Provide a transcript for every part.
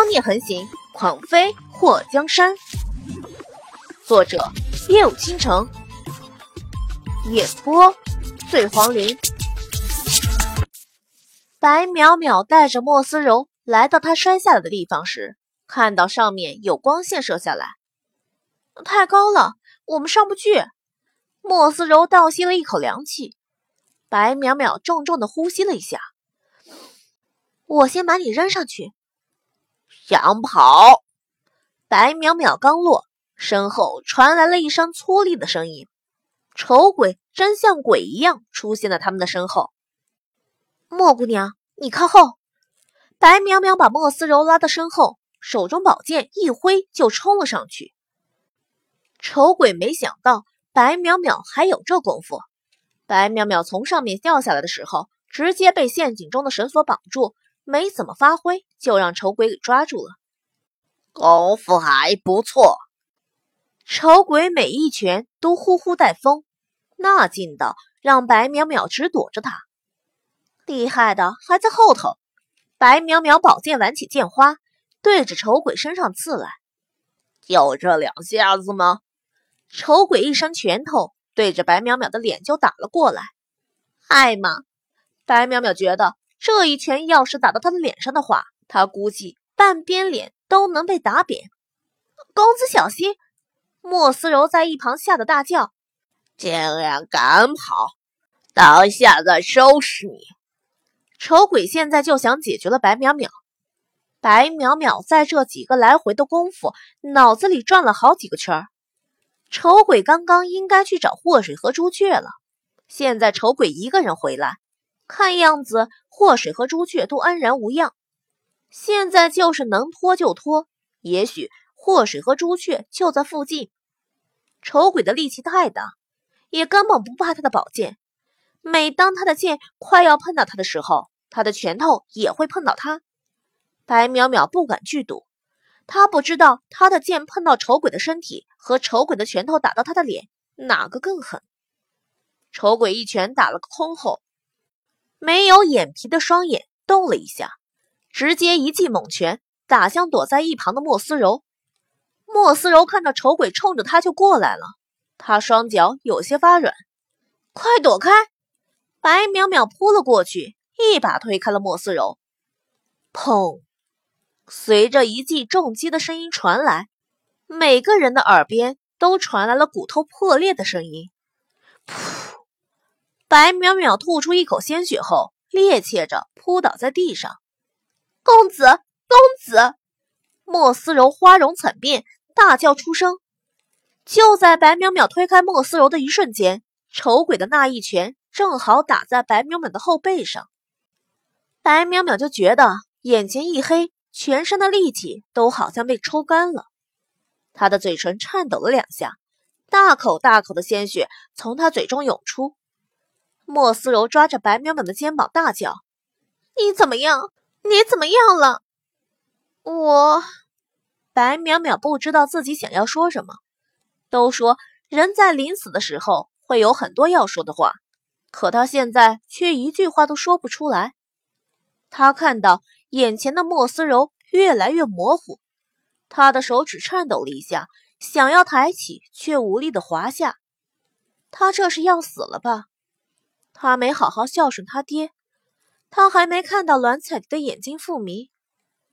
妖孽横行，狂飞祸江山。作者：夜舞倾城，演播：醉黄林。白淼淼带着莫思柔来到他摔下来的地方时，看到上面有光线射下来，太高了，我们上不去。莫思柔倒吸了一口凉气。白淼淼重重的呼吸了一下，我先把你扔上去。想跑！白淼淼刚落，身后传来了一声粗粝的声音。丑鬼真像鬼一样出现在他们的身后。莫姑娘，你靠后！白淼淼把莫思柔拉到身后，手中宝剑一挥就冲了上去。丑鬼没想到白淼淼还有这功夫。白淼淼从上面掉下来的时候，直接被陷阱中的绳索绑住。没怎么发挥，就让丑鬼给抓住了。功夫还不错。丑鬼每一拳都呼呼带风，那劲道让白淼淼直躲着他。厉害的还在后头。白淼淼宝剑挽起剑花，对着丑鬼身上刺来。就这两下子吗？丑鬼一伸拳头，对着白淼淼的脸就打了过来。艾玛，白淼淼觉得。这一拳要是打到他的脸上的话，他估计半边脸都能被打扁。公子小心！莫思柔在一旁吓得大叫：“竟然敢跑！等下再收拾你！”丑鬼现在就想解决了白淼淼。白淼淼在这几个来回的功夫，脑子里转了好几个圈儿。丑鬼刚刚应该去找祸水和朱雀了，现在丑鬼一个人回来。看样子，祸水和朱雀都安然无恙。现在就是能拖就拖，也许祸水和朱雀就在附近。丑鬼的力气太大，也根本不怕他的宝剑。每当他的剑快要碰到他的时候，他的拳头也会碰到他。白淼淼不敢去赌，他不知道他的剑碰到丑鬼的身体和丑鬼的拳头打到他的脸，哪个更狠。丑鬼一拳打了个空后。没有眼皮的双眼动了一下，直接一记猛拳打向躲在一旁的莫思柔。莫思柔看到丑鬼冲着他就过来了，他双脚有些发软，快躲开！白淼淼扑了过去，一把推开了莫思柔。砰！随着一记重击的声音传来，每个人的耳边都传来了骨头破裂的声音。噗！白淼淼吐出一口鲜血后，趔趄着扑倒在地上。公子，公子！莫思柔花容惨变，大叫出声。就在白淼淼推开莫思柔的一瞬间，丑鬼的那一拳正好打在白淼淼的后背上。白淼淼就觉得眼前一黑，全身的力气都好像被抽干了。他的嘴唇颤抖了两下，大口大口的鲜血从他嘴中涌出。莫思柔抓着白淼淼的肩膀大叫：“你怎么样？你怎么样了？”我……白淼淼不知道自己想要说什么。都说人在临死的时候会有很多要说的话，可他现在却一句话都说不出来。他看到眼前的莫思柔越来越模糊，他的手指颤抖了一下，想要抬起，却无力的滑下。他这是要死了吧？他没好好孝顺他爹，他还没看到栾彩蝶的眼睛复明，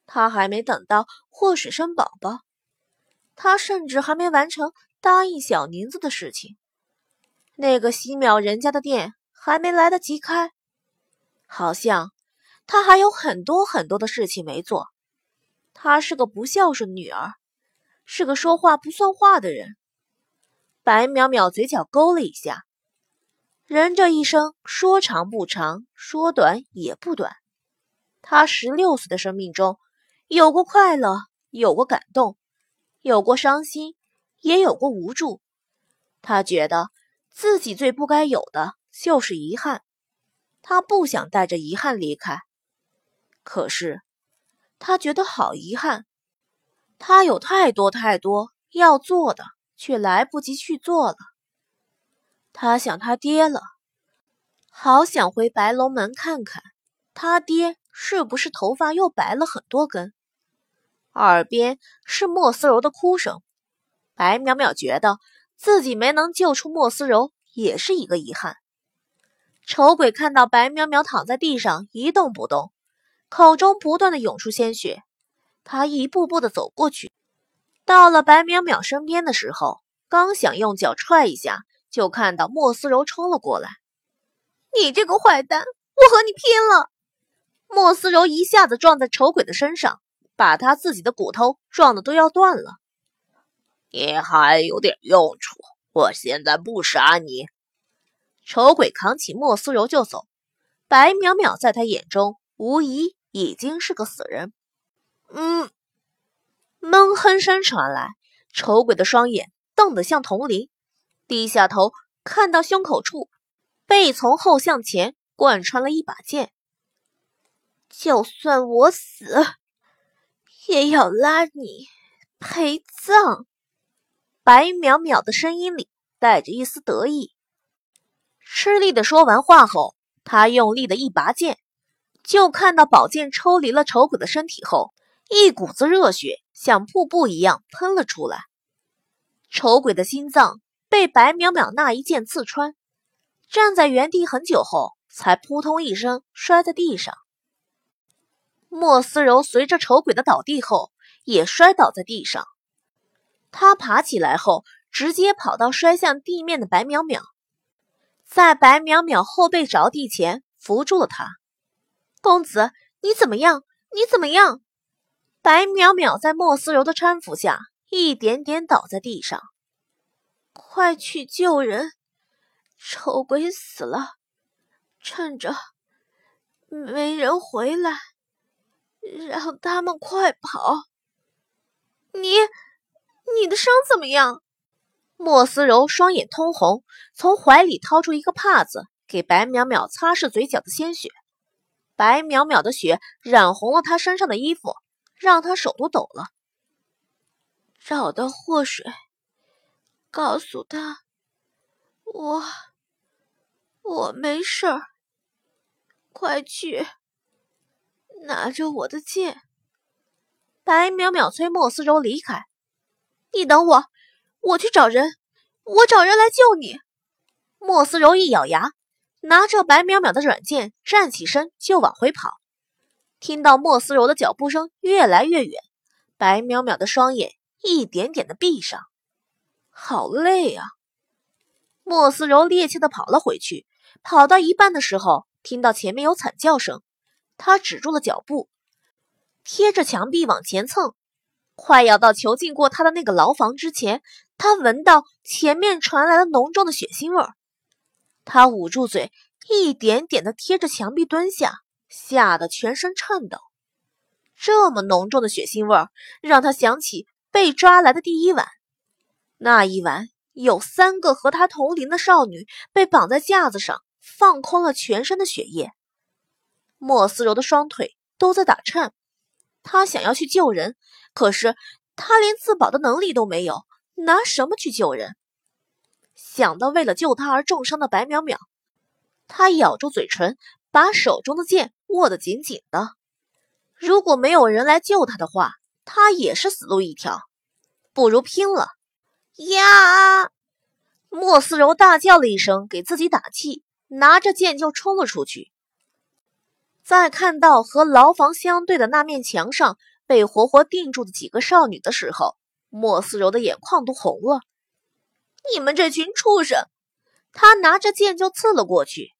他还没等到祸水生宝宝，他甚至还没完成答应小宁子的事情。那个西淼人家的店还没来得及开，好像他还有很多很多的事情没做。他是个不孝顺女儿，是个说话不算话的人。白淼淼嘴角勾了一下。人这一生说长不长，说短也不短。他十六岁的生命中，有过快乐，有过感动，有过伤心，也有过无助。他觉得自己最不该有的就是遗憾，他不想带着遗憾离开。可是，他觉得好遗憾，他有太多太多要做的，却来不及去做了。他想他爹了，好想回白龙门看看，他爹是不是头发又白了很多根？耳边是莫思柔的哭声。白淼淼觉得自己没能救出莫思柔，也是一个遗憾。丑鬼看到白淼淼躺在地上一动不动，口中不断的涌出鲜血，他一步步的走过去，到了白淼淼身边的时候，刚想用脚踹一下，就看到莫思柔冲了过来。你这个坏蛋，我和你拼了！莫思柔一下子撞在丑鬼的身上，把他自己的骨头撞得都要断了。你还有点用处，我现在不杀你。丑鬼扛起莫思柔就走，白淼淼在他眼中无疑已经是个死人。嗯，闷哼声传来，丑鬼的双眼瞪得像铜铃，低下头看到胸口处。被从后向前贯穿了一把剑，就算我死，也要拉你陪葬。白淼淼的声音里带着一丝得意，吃力的说完话后，他用力的一拔剑，就看到宝剑抽离了丑鬼的身体后，一股子热血像瀑布一样喷了出来，丑鬼的心脏被白淼淼那一剑刺穿。站在原地很久后，才扑通一声摔在地上。莫思柔随着丑鬼的倒地后，也摔倒在地上。他爬起来后，直接跑到摔向地面的白淼淼，在白淼淼后背着地前扶住了他。公子，你怎么样？你怎么样？白淼淼在莫思柔的搀扶下，一点点倒在地上。快去救人！丑鬼死了，趁着没人回来，让他们快跑。你，你的伤怎么样？莫思柔双眼通红，从怀里掏出一个帕子，给白淼淼擦拭嘴角的鲜血。白淼淼的血染红了她身上的衣服，让她手都抖了。找到祸水，告诉他。我我没事儿，快去拿着我的剑。白淼淼催莫思柔离开，你等我，我去找人，我找人来救你。莫思柔一咬牙，拿着白淼淼的软剑，站起身就往回跑。听到莫思柔的脚步声越来越远，白淼淼的双眼一点点的闭上，好累啊。莫思柔趔趄的跑了回去，跑到一半的时候，听到前面有惨叫声，他止住了脚步，贴着墙壁往前蹭。快要到囚禁过他的那个牢房之前，他闻到前面传来了浓重的血腥味儿。他捂住嘴，一点点的贴着墙壁蹲下，吓得全身颤抖。这么浓重的血腥味儿，让他想起被抓来的第一晚，那一晚。有三个和他同龄的少女被绑在架子上，放空了全身的血液。莫思柔的双腿都在打颤，她想要去救人，可是她连自保的能力都没有，拿什么去救人？想到为了救她而重伤的白淼淼，她咬住嘴唇，把手中的剑握得紧紧的。如果没有人来救她的话，她也是死路一条，不如拼了。呀！莫思柔大叫了一声，给自己打气，拿着剑就冲了出去。在看到和牢房相对的那面墙上被活活钉住的几个少女的时候，莫思柔的眼眶都红了。你们这群畜生！他拿着剑就刺了过去。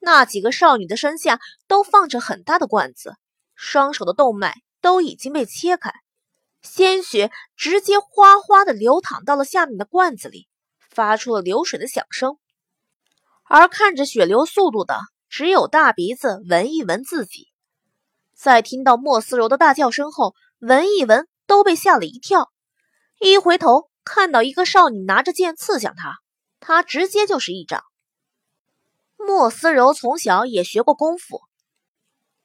那几个少女的身下都放着很大的罐子，双手的动脉都已经被切开。鲜血直接哗哗的流淌到了下面的罐子里，发出了流水的响声。而看着血流速度的，只有大鼻子闻一闻自己。在听到莫思柔的大叫声后，闻一闻都被吓了一跳。一回头看到一个少女拿着剑刺向他，他直接就是一掌。莫思柔从小也学过功夫，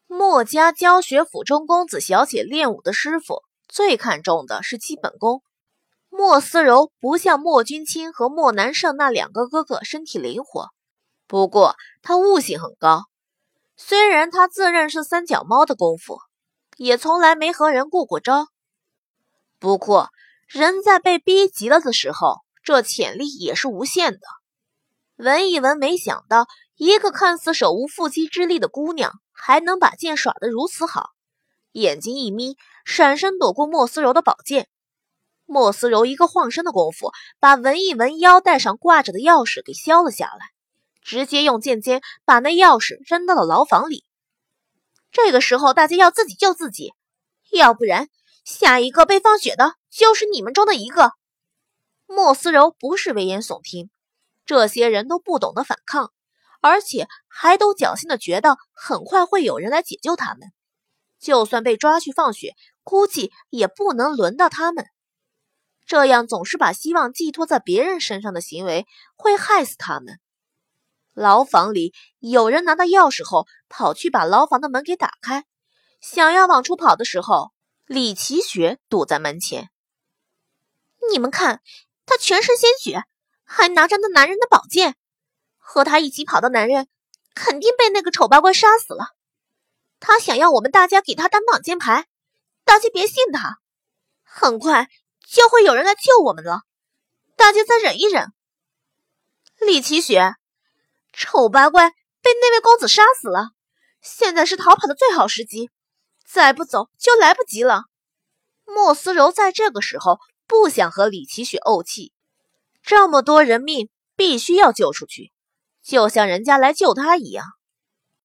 莫家教学府中公子小姐练武的师傅。最看重的是基本功。莫思柔不像莫君清和莫南胜那两个哥哥身体灵活，不过他悟性很高。虽然他自认是三脚猫的功夫，也从来没和人过过招，不过，人在被逼急了的时候，这潜力也是无限的。闻一闻，没想到一个看似手无缚鸡之力的姑娘，还能把剑耍得如此好。眼睛一眯，闪身躲过莫思柔的宝剑。莫思柔一个晃身的功夫，把闻一闻腰带上挂着的钥匙给削了下来，直接用剑尖把那钥匙扔到了牢房里。这个时候，大家要自己救自己，要不然下一个被放血的就是你们中的一个。莫思柔不是危言耸听，这些人都不懂得反抗，而且还都侥幸的觉得很快会有人来解救他们。就算被抓去放血，估计也不能轮到他们。这样总是把希望寄托在别人身上的行为，会害死他们。牢房里有人拿到钥匙后，跑去把牢房的门给打开，想要往出跑的时候，李奇雪堵在门前。你们看，他全身鲜血，还拿着那男人的宝剑，和他一起跑的男人肯定被那个丑八怪杀死了。他想要我们大家给他当挡箭牌，大家别信他，很快就会有人来救我们了。大家再忍一忍。李奇雪。丑八怪被那位公子杀死了，现在是逃跑的最好时机，再不走就来不及了。莫思柔在这个时候不想和李奇雪怄气，这么多人命必须要救出去，就像人家来救他一样。